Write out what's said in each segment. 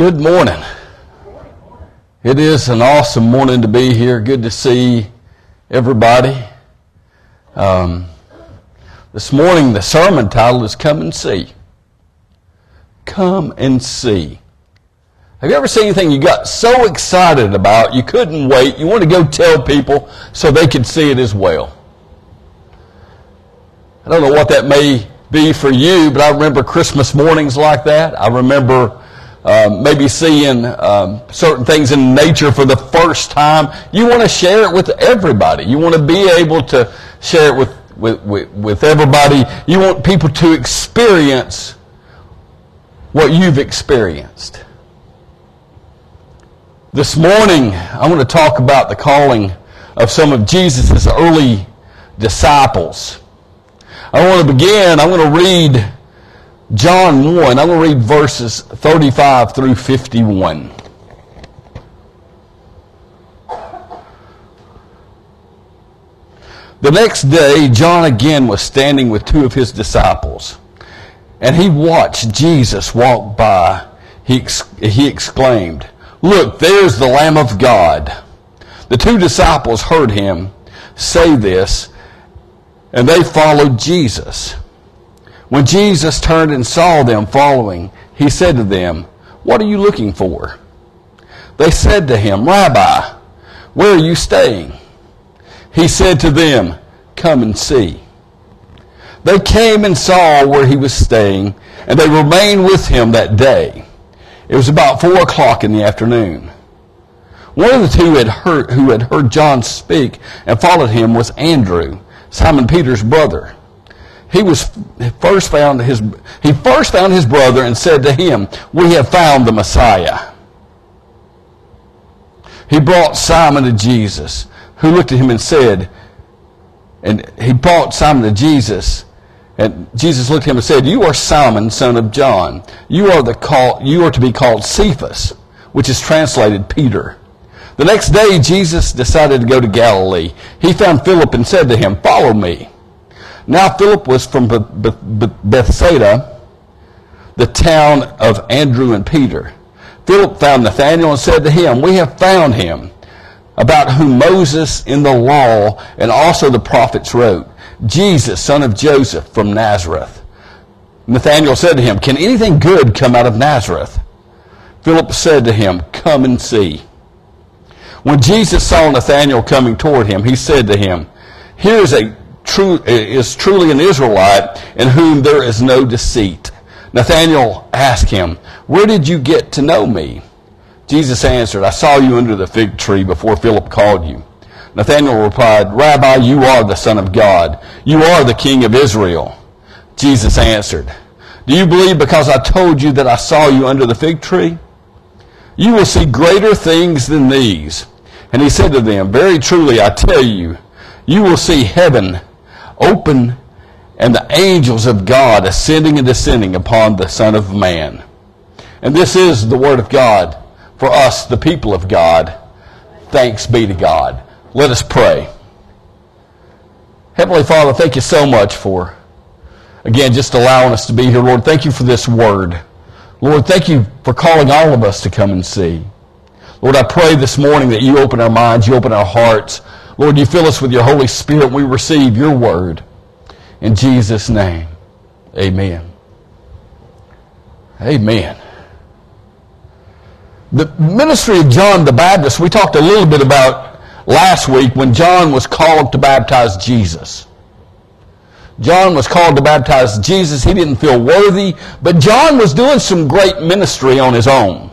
Good morning. It is an awesome morning to be here. Good to see everybody. Um, this morning, the sermon title is Come and See. Come and See. Have you ever seen anything you got so excited about you couldn't wait? You want to go tell people so they could see it as well. I don't know what that may be for you, but I remember Christmas mornings like that. I remember um, maybe seeing um, certain things in nature for the first time. You want to share it with everybody. You want to be able to share it with, with, with, with everybody. You want people to experience what you've experienced. This morning, I want to talk about the calling of some of Jesus' early disciples. I want to begin, I want to read John 1. I'm going to read verses 35 through 51. The next day, John again was standing with two of his disciples, and he watched Jesus walk by. He, ex- he exclaimed, Look, there's the Lamb of God. The two disciples heard him say this, and they followed Jesus. When Jesus turned and saw them following, he said to them, What are you looking for? They said to him, Rabbi, where are you staying? He said to them, Come and see. They came and saw where he was staying, and they remained with him that day. It was about four o'clock in the afternoon. One of the two had heard, who had heard John speak and followed him was Andrew, Simon Peter's brother he was first found his he first found his brother and said to him, "We have found the Messiah." He brought Simon to Jesus, who looked at him and said, and he brought Simon to Jesus, and Jesus looked at him and said, "You are Simon, son of John. You are the call, you are to be called Cephas, which is translated Peter." The next day, Jesus decided to go to Galilee. He found Philip and said to him, "Follow me." Now Philip was from Bethsaida, the town of Andrew and Peter. Philip found Nathanael and said to him, We have found him, about whom Moses in the law and also the prophets wrote, Jesus, son of Joseph from Nazareth. Nathanael said to him, Can anything good come out of Nazareth? Philip said to him, Come and see. When Jesus saw Nathanael coming toward him, he said to him, Here is a true, eh, is truly an Israelite in whom there is no deceit. Nathanael asked him, Where did you get to know me? Jesus answered, I saw you under the fig tree before Philip called you. Nathanael replied, Rabbi, you are the Son of God. You are the King of Israel. Jesus answered, Do you believe because I told you that I saw you under the fig tree? You will see greater things than these. And he said to them, Very truly I tell you, you will see heaven open and the angels of God ascending and descending upon the Son of Man. And this is the Word of God for us, the people of God. Thanks be to God. Let us pray. Heavenly Father, thank you so much for, again, just allowing us to be here. Lord, thank you for this Word. Lord, thank you for calling all of us to come and see. Lord, I pray this morning that you open our minds, you open our hearts. Lord, you fill us with your Holy Spirit. We receive your word. In Jesus' name, amen. Amen. The ministry of John the Baptist, we talked a little bit about last week when John was called to baptize Jesus. John was called to baptize Jesus. He didn't feel worthy, but John was doing some great ministry on his own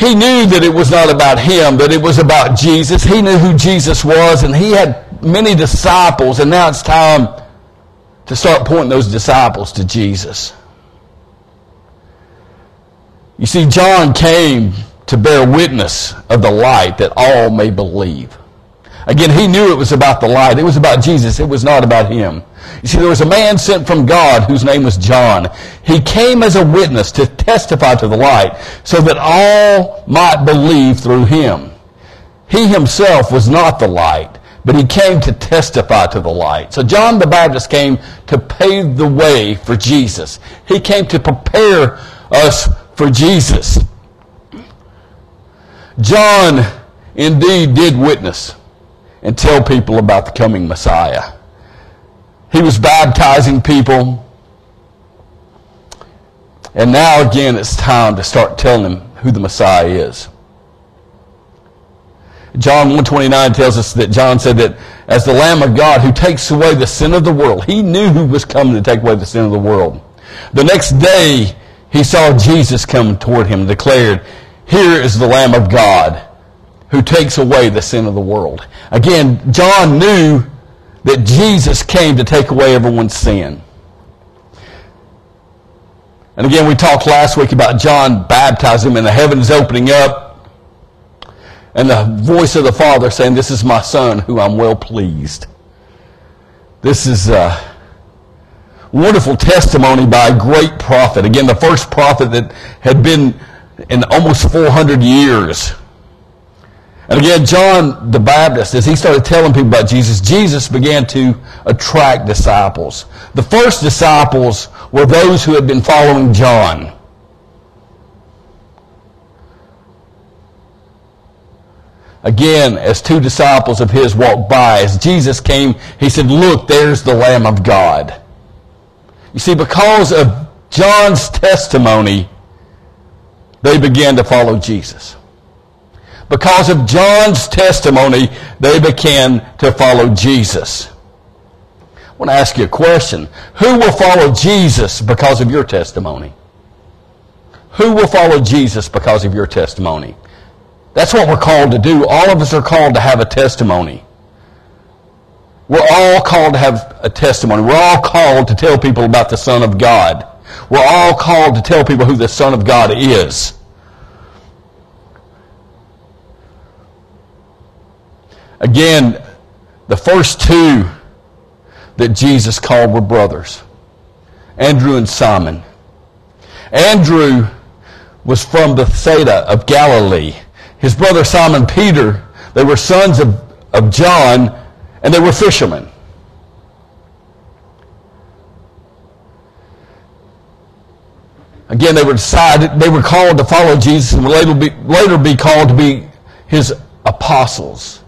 he knew that it was not about him, that it was about Jesus. He knew who Jesus was, and he had many disciples, and now it's time to start pointing those disciples to Jesus. You see, John came to bear witness of the light that all may believe. Again, he knew it was about the light. It was about Jesus. It was not about him. You see, there was a man sent from God whose name was John. He came as a witness to testify to the light so that all might believe through him. He himself was not the light, but he came to testify to the light. So John the Baptist came to pave the way for Jesus. He came to prepare us for Jesus. John indeed did witness and tell people about the coming Messiah. He was baptizing people. And now again, it's time to start telling them who the Messiah is. John 129 tells us that John said that as the Lamb of God who takes away the sin of the world, he knew who was coming to take away the sin of the world. The next day, he saw Jesus come toward him and declared, Here is the Lamb of God who takes away the sin of the world. Again, John knew that Jesus came to take away everyone's sin. And again, we talked last week about John baptizing and the heavens opening up and the voice of the Father saying, This is my Son who I'm well pleased. This is a wonderful testimony by a great prophet. Again, the first prophet that had been in almost 400 years. And again, John the Baptist, as he started telling people about Jesus, Jesus began to attract disciples. The first disciples were those who had been following John. Again, as two disciples of his walked by, as Jesus came, he said, Look, there's the Lamb of God. You see, because of John's testimony, they began to follow Jesus. Because of John's testimony, they began to follow Jesus. I want to ask you a question. Who will follow Jesus because of your testimony? Who will follow Jesus because of your testimony? That's what we're called to do. All of us are called to have a testimony. We're all called to have a testimony. We're all called to tell people about the Son of God. We're all called to tell people who the Son of God is. Again, the first two that Jesus called were brothers Andrew and Simon. Andrew was from Bethsaida of Galilee his brother Simon Peter, they were sons of, of John, and they were fishermen. Again, they were decided, they were called to follow Jesus and would later be, later be called to be his apostles.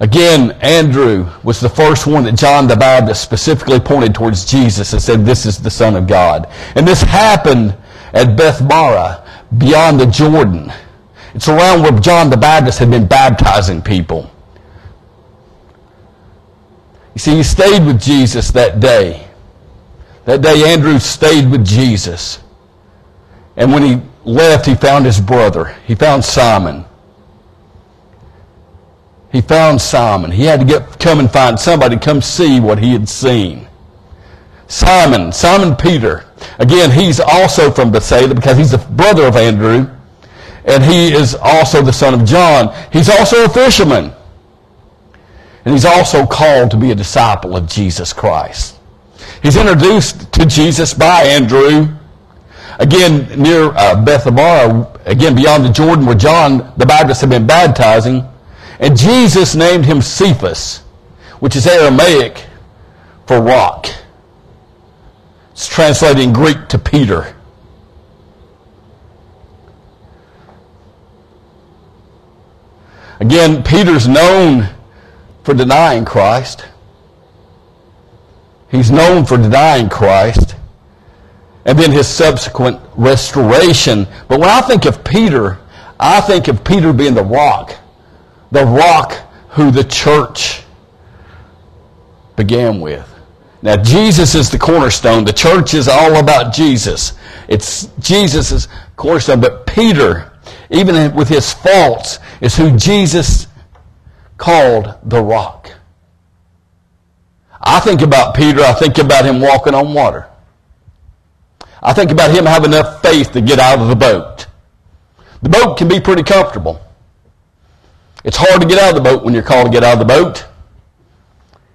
Again, Andrew was the first one that John the Baptist specifically pointed towards Jesus and said, This is the Son of God. And this happened at Bethabara, beyond the Jordan. It's around where John the Baptist had been baptizing people. You see, he stayed with Jesus that day. That day, Andrew stayed with Jesus. And when he left, he found his brother. He found Simon. He found Simon. He had to get, come and find somebody to come see what he had seen. Simon, Simon Peter. Again, he's also from Bethsaida because he's the brother of Andrew. And he is also the son of John. He's also a fisherman. And he's also called to be a disciple of Jesus Christ. He's introduced to Jesus by Andrew. Again, near uh, Bethabara, again beyond the Jordan where John the Baptist had been baptizing. And Jesus named him Cephas, which is Aramaic for rock. It's translated in Greek to Peter. Again, Peter's known for denying Christ. He's known for denying Christ and then his subsequent restoration. But when I think of Peter, I think of Peter being the rock, the rock who the church began with. Now, Jesus is the cornerstone. The church is all about Jesus. It's Jesus' cornerstone. But Peter, even with his faults, is who Jesus called the rock. I think about Peter, I think about him walking on water. I think about him having enough faith to get out of the boat. The boat can be pretty comfortable. It's hard to get out of the boat when you're called to get out of the boat.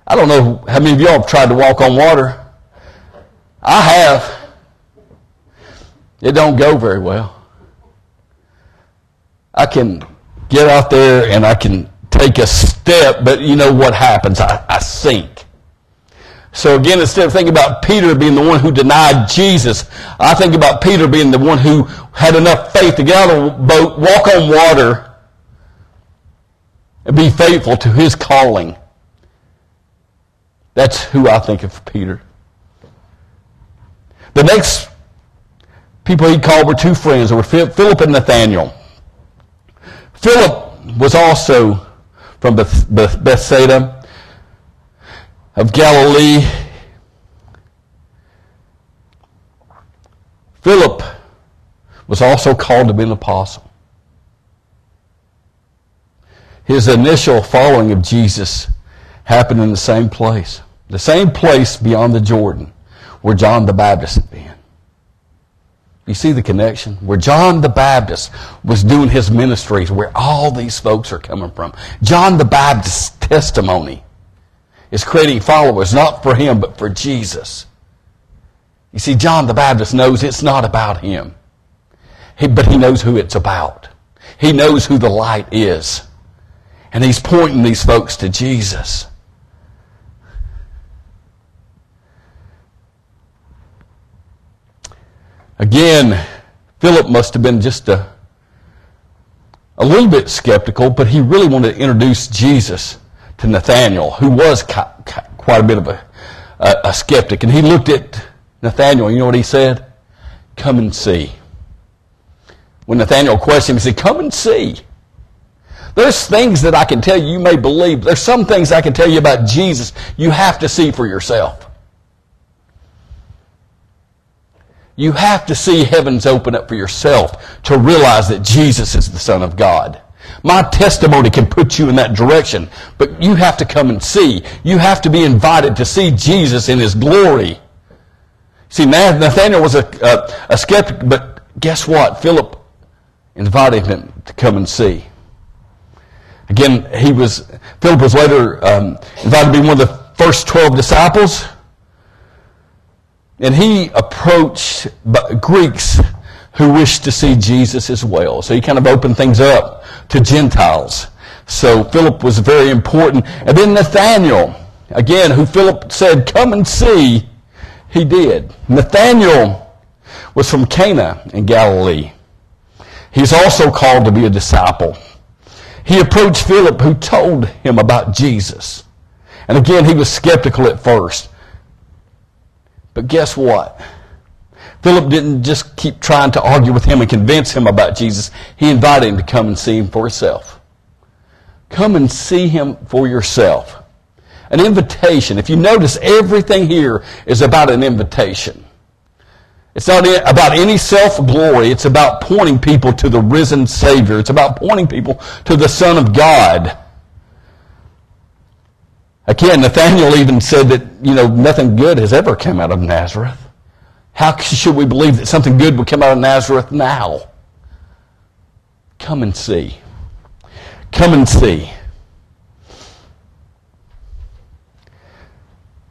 I don't know how many of y'all have tried to walk on water. I have. It don't go very well. I can get out there and I can take a step, but you know what happens? I, I sink. So again, instead of thinking about Peter being the one who denied Jesus, I think about Peter being the one who had enough faith to get out of the boat, walk on water, and be faithful to his calling. That's who I think of Peter. The next people he called were two friends. They were Philip and Nathaniel. Philip was also from Bethsaida of Galilee. Philip was also called to be an apostle. His initial following of Jesus happened in the same place, the same place beyond the Jordan where John the Baptist had been. You see the connection? Where John the Baptist was doing his ministries, where all these folks are coming from. John the Baptist's testimony is creating followers, not for him, but for Jesus. You see, John the Baptist knows it's not about him, he, but he knows who it's about. He knows who the light is. And he's pointing these folks to Jesus. Again, Philip must have been just a, a little bit skeptical, but he really wanted to introduce Jesus to Nathanael, who was quite a bit of a, a, a skeptic. And he looked at Nathanael, you know what he said? Come and see. When Nathanael questioned him, he said, Come and see. There's things that I can tell you you may believe. There's some things I can tell you about Jesus you have to see for yourself. You have to see heavens open up for yourself to realize that Jesus is the Son of God. My testimony can put you in that direction, but you have to come and see. You have to be invited to see Jesus in His glory. See, Nathaniel was a, a, a skeptic, but guess what? Philip invited him to come and see. Again, he was Philip was later um, invited to be one of the first twelve disciples. And he approached Greeks who wished to see Jesus as well. So he kind of opened things up to Gentiles. So Philip was very important. And then Nathaniel, again, who Philip said, come and see, he did. Nathaniel was from Cana in Galilee. He's also called to be a disciple. He approached Philip who told him about Jesus. And again, he was skeptical at first. But guess what? Philip didn't just keep trying to argue with him and convince him about Jesus. He invited him to come and see him for himself. Come and see him for yourself. An invitation. If you notice, everything here is about an invitation. It's not about any self-glory. It's about pointing people to the risen Savior. It's about pointing people to the Son of God. Again, Nathaniel even said that, you know, nothing good has ever come out of Nazareth. How should we believe that something good would come out of Nazareth now? Come and see. Come and see.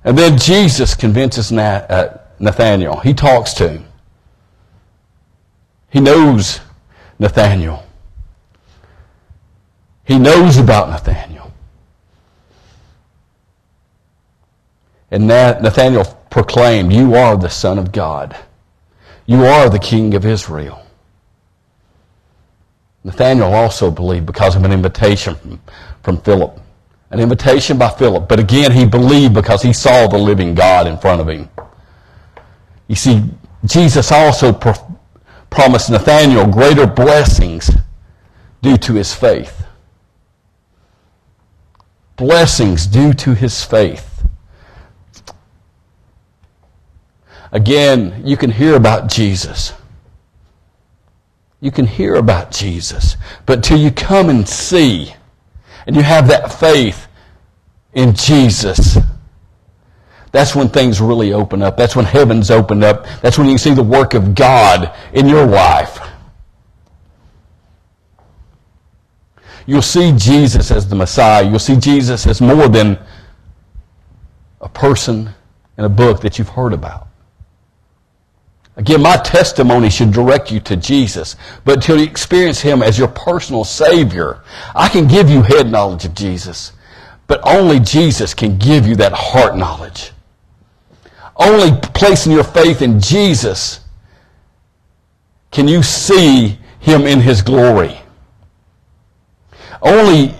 And then Jesus convinces uh, Nathaniel. He talks to him. He knows Nathaniel. He knows about Nathaniel. And Nathanael proclaimed, You are the Son of God. You are the King of Israel. Nathanael also believed because of an invitation from, from Philip. An invitation by Philip. But again, he believed because he saw the living God in front of him. You see, Jesus also pro- promised Nathanael greater blessings due to his faith. Blessings due to his faith. Again, you can hear about Jesus. You can hear about Jesus. But till you come and see, and you have that faith in Jesus, that's when things really open up. That's when heavens open up. That's when you see the work of God in your life. You'll see Jesus as the Messiah. You'll see Jesus as more than a person in a book that you've heard about. Again, my testimony should direct you to Jesus, but until you experience Him as your personal Savior, I can give you head knowledge of Jesus, but only Jesus can give you that heart knowledge. Only placing your faith in Jesus can you see him in his glory. Only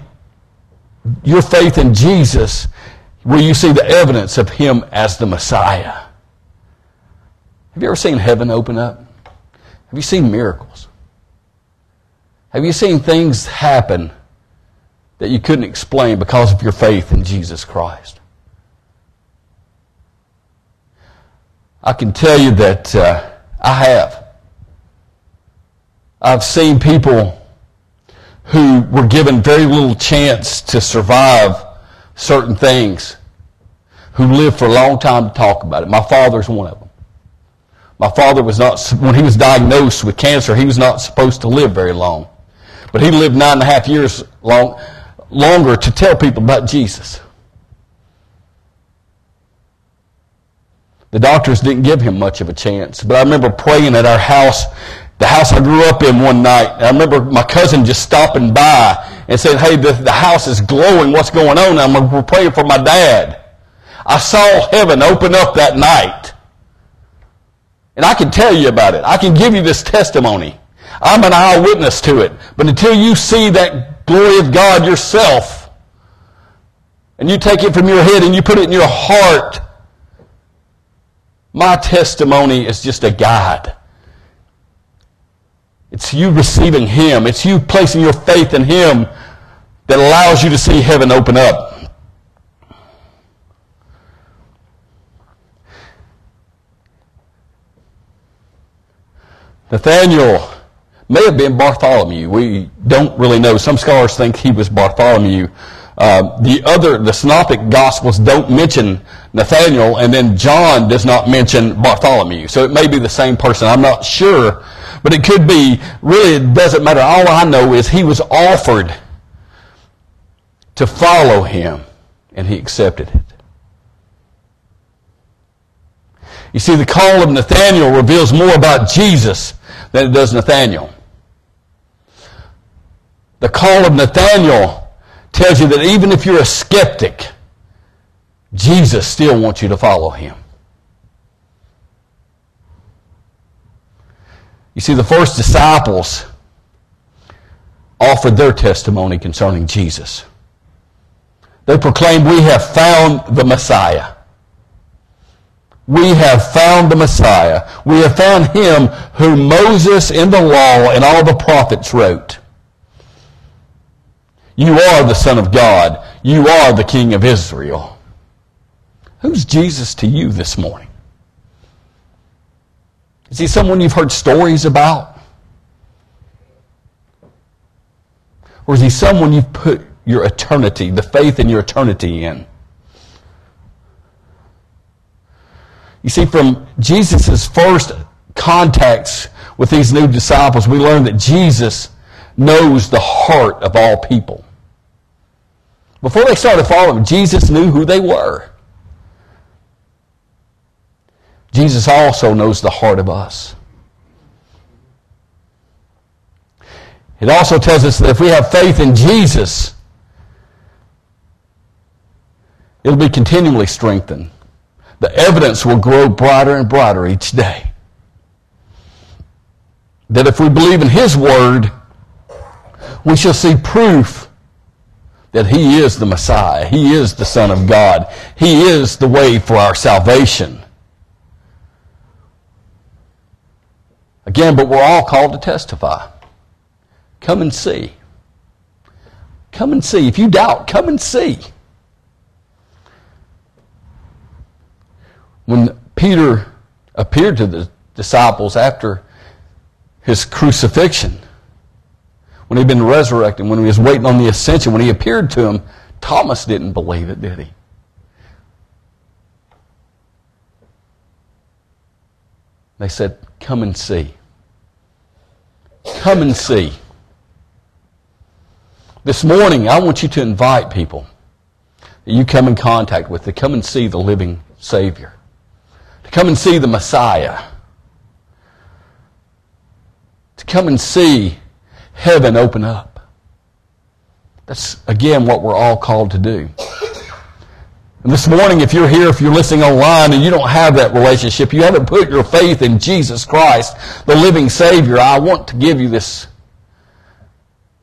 your faith in Jesus will you see the evidence of him as the Messiah. Have you ever seen heaven open up? Have you seen miracles? Have you seen things happen that you couldn't explain because of your faith in Jesus Christ? I can tell you that uh, I have. I've seen people who were given very little chance to survive certain things, who lived for a long time to talk about it. My father's one of them. My father was not, when he was diagnosed with cancer, he was not supposed to live very long. But he lived nine and a half years long, longer to tell people about Jesus. The doctors didn't give him much of a chance. But I remember praying at our house, the house I grew up in one night. I remember my cousin just stopping by and saying, hey, the, the house is glowing. What's going on? I'm we're praying for my dad. I saw heaven open up that night. And I can tell you about it. I can give you this testimony. I'm an eyewitness to it. But until you see that glory of God yourself, and you take it from your head and you put it in your heart, my testimony is just a guide. It's you receiving Him. It's you placing your faith in Him that allows you to see heaven open up. Nathaniel may have been Bartholomew. We don't really know. Some scholars think he was Bartholomew. Uh, the other, the Synoptic Gospels don't mention Nathaniel, and then John does not mention Bartholomew. So it may be the same person. I'm not sure, but it could be. Really, it doesn't matter. All I know is he was offered to follow him, and he accepted it. You see, the call of Nathaniel reveals more about Jesus than it does Nathaniel. The call of Nathaniel tells you that even if you're a skeptic, Jesus still wants you to follow him. You see, the first disciples offered their testimony concerning Jesus. They proclaimed, We have found the Messiah. We have found the Messiah. We have found him whom Moses in the law and all the prophets wrote. You are the Son of God. You are the King of Israel. Who's Jesus to you this morning? Is he someone you've heard stories about? Or is he someone you've put your eternity, the faith in your eternity in? You see, from Jesus' first contacts with these new disciples, we learn that Jesus knows the heart of all people. Before they started following, Jesus knew who they were. Jesus also knows the heart of us. It also tells us that if we have faith in Jesus, it'll be continually strengthened. The evidence will grow brighter and brighter each day. That if we believe in His Word, we shall see proof that He is the Messiah. He is the Son of God. He is the way for our salvation. Again, but we're all called to testify. Come and see. Come and see. If you doubt, come and see. When Peter appeared to the disciples after his crucifixion, when he'd been resurrected, when he was waiting on the ascension, when he appeared to him, Thomas didn't believe it, did he? They said, Come and see. Come and see. This morning, I want you to invite people that you come in contact with to come and see the living Savior, to come and see the Messiah, to come and see heaven open up. That's, again, what we're all called to do. And this morning, if you're here, if you're listening online and you don't have that relationship, you haven't put your faith in Jesus Christ, the living Savior, I want to give you this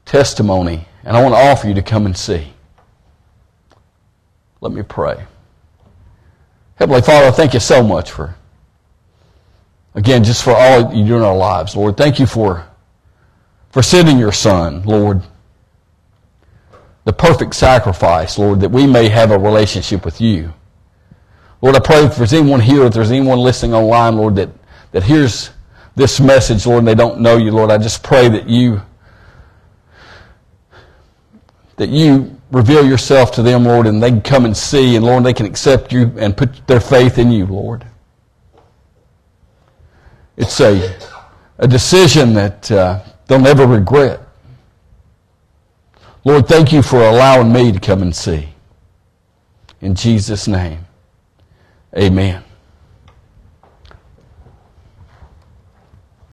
testimony and I want to offer you to come and see. Let me pray. Heavenly Father, thank you so much for, again, just for all you do in our lives, Lord. Thank you for, for sending your Son, Lord the perfect sacrifice, Lord, that we may have a relationship with you. Lord, I pray if there's anyone here, if there's anyone listening online, Lord, that, that hears this message, Lord, and they don't know you, Lord, I just pray that you that you reveal yourself to them, Lord, and they can come and see, and Lord, they can accept you and put their faith in you, Lord. It's a, a decision that uh, they'll never regret. Lord, thank you for allowing me to come and see. In Jesus' name, amen.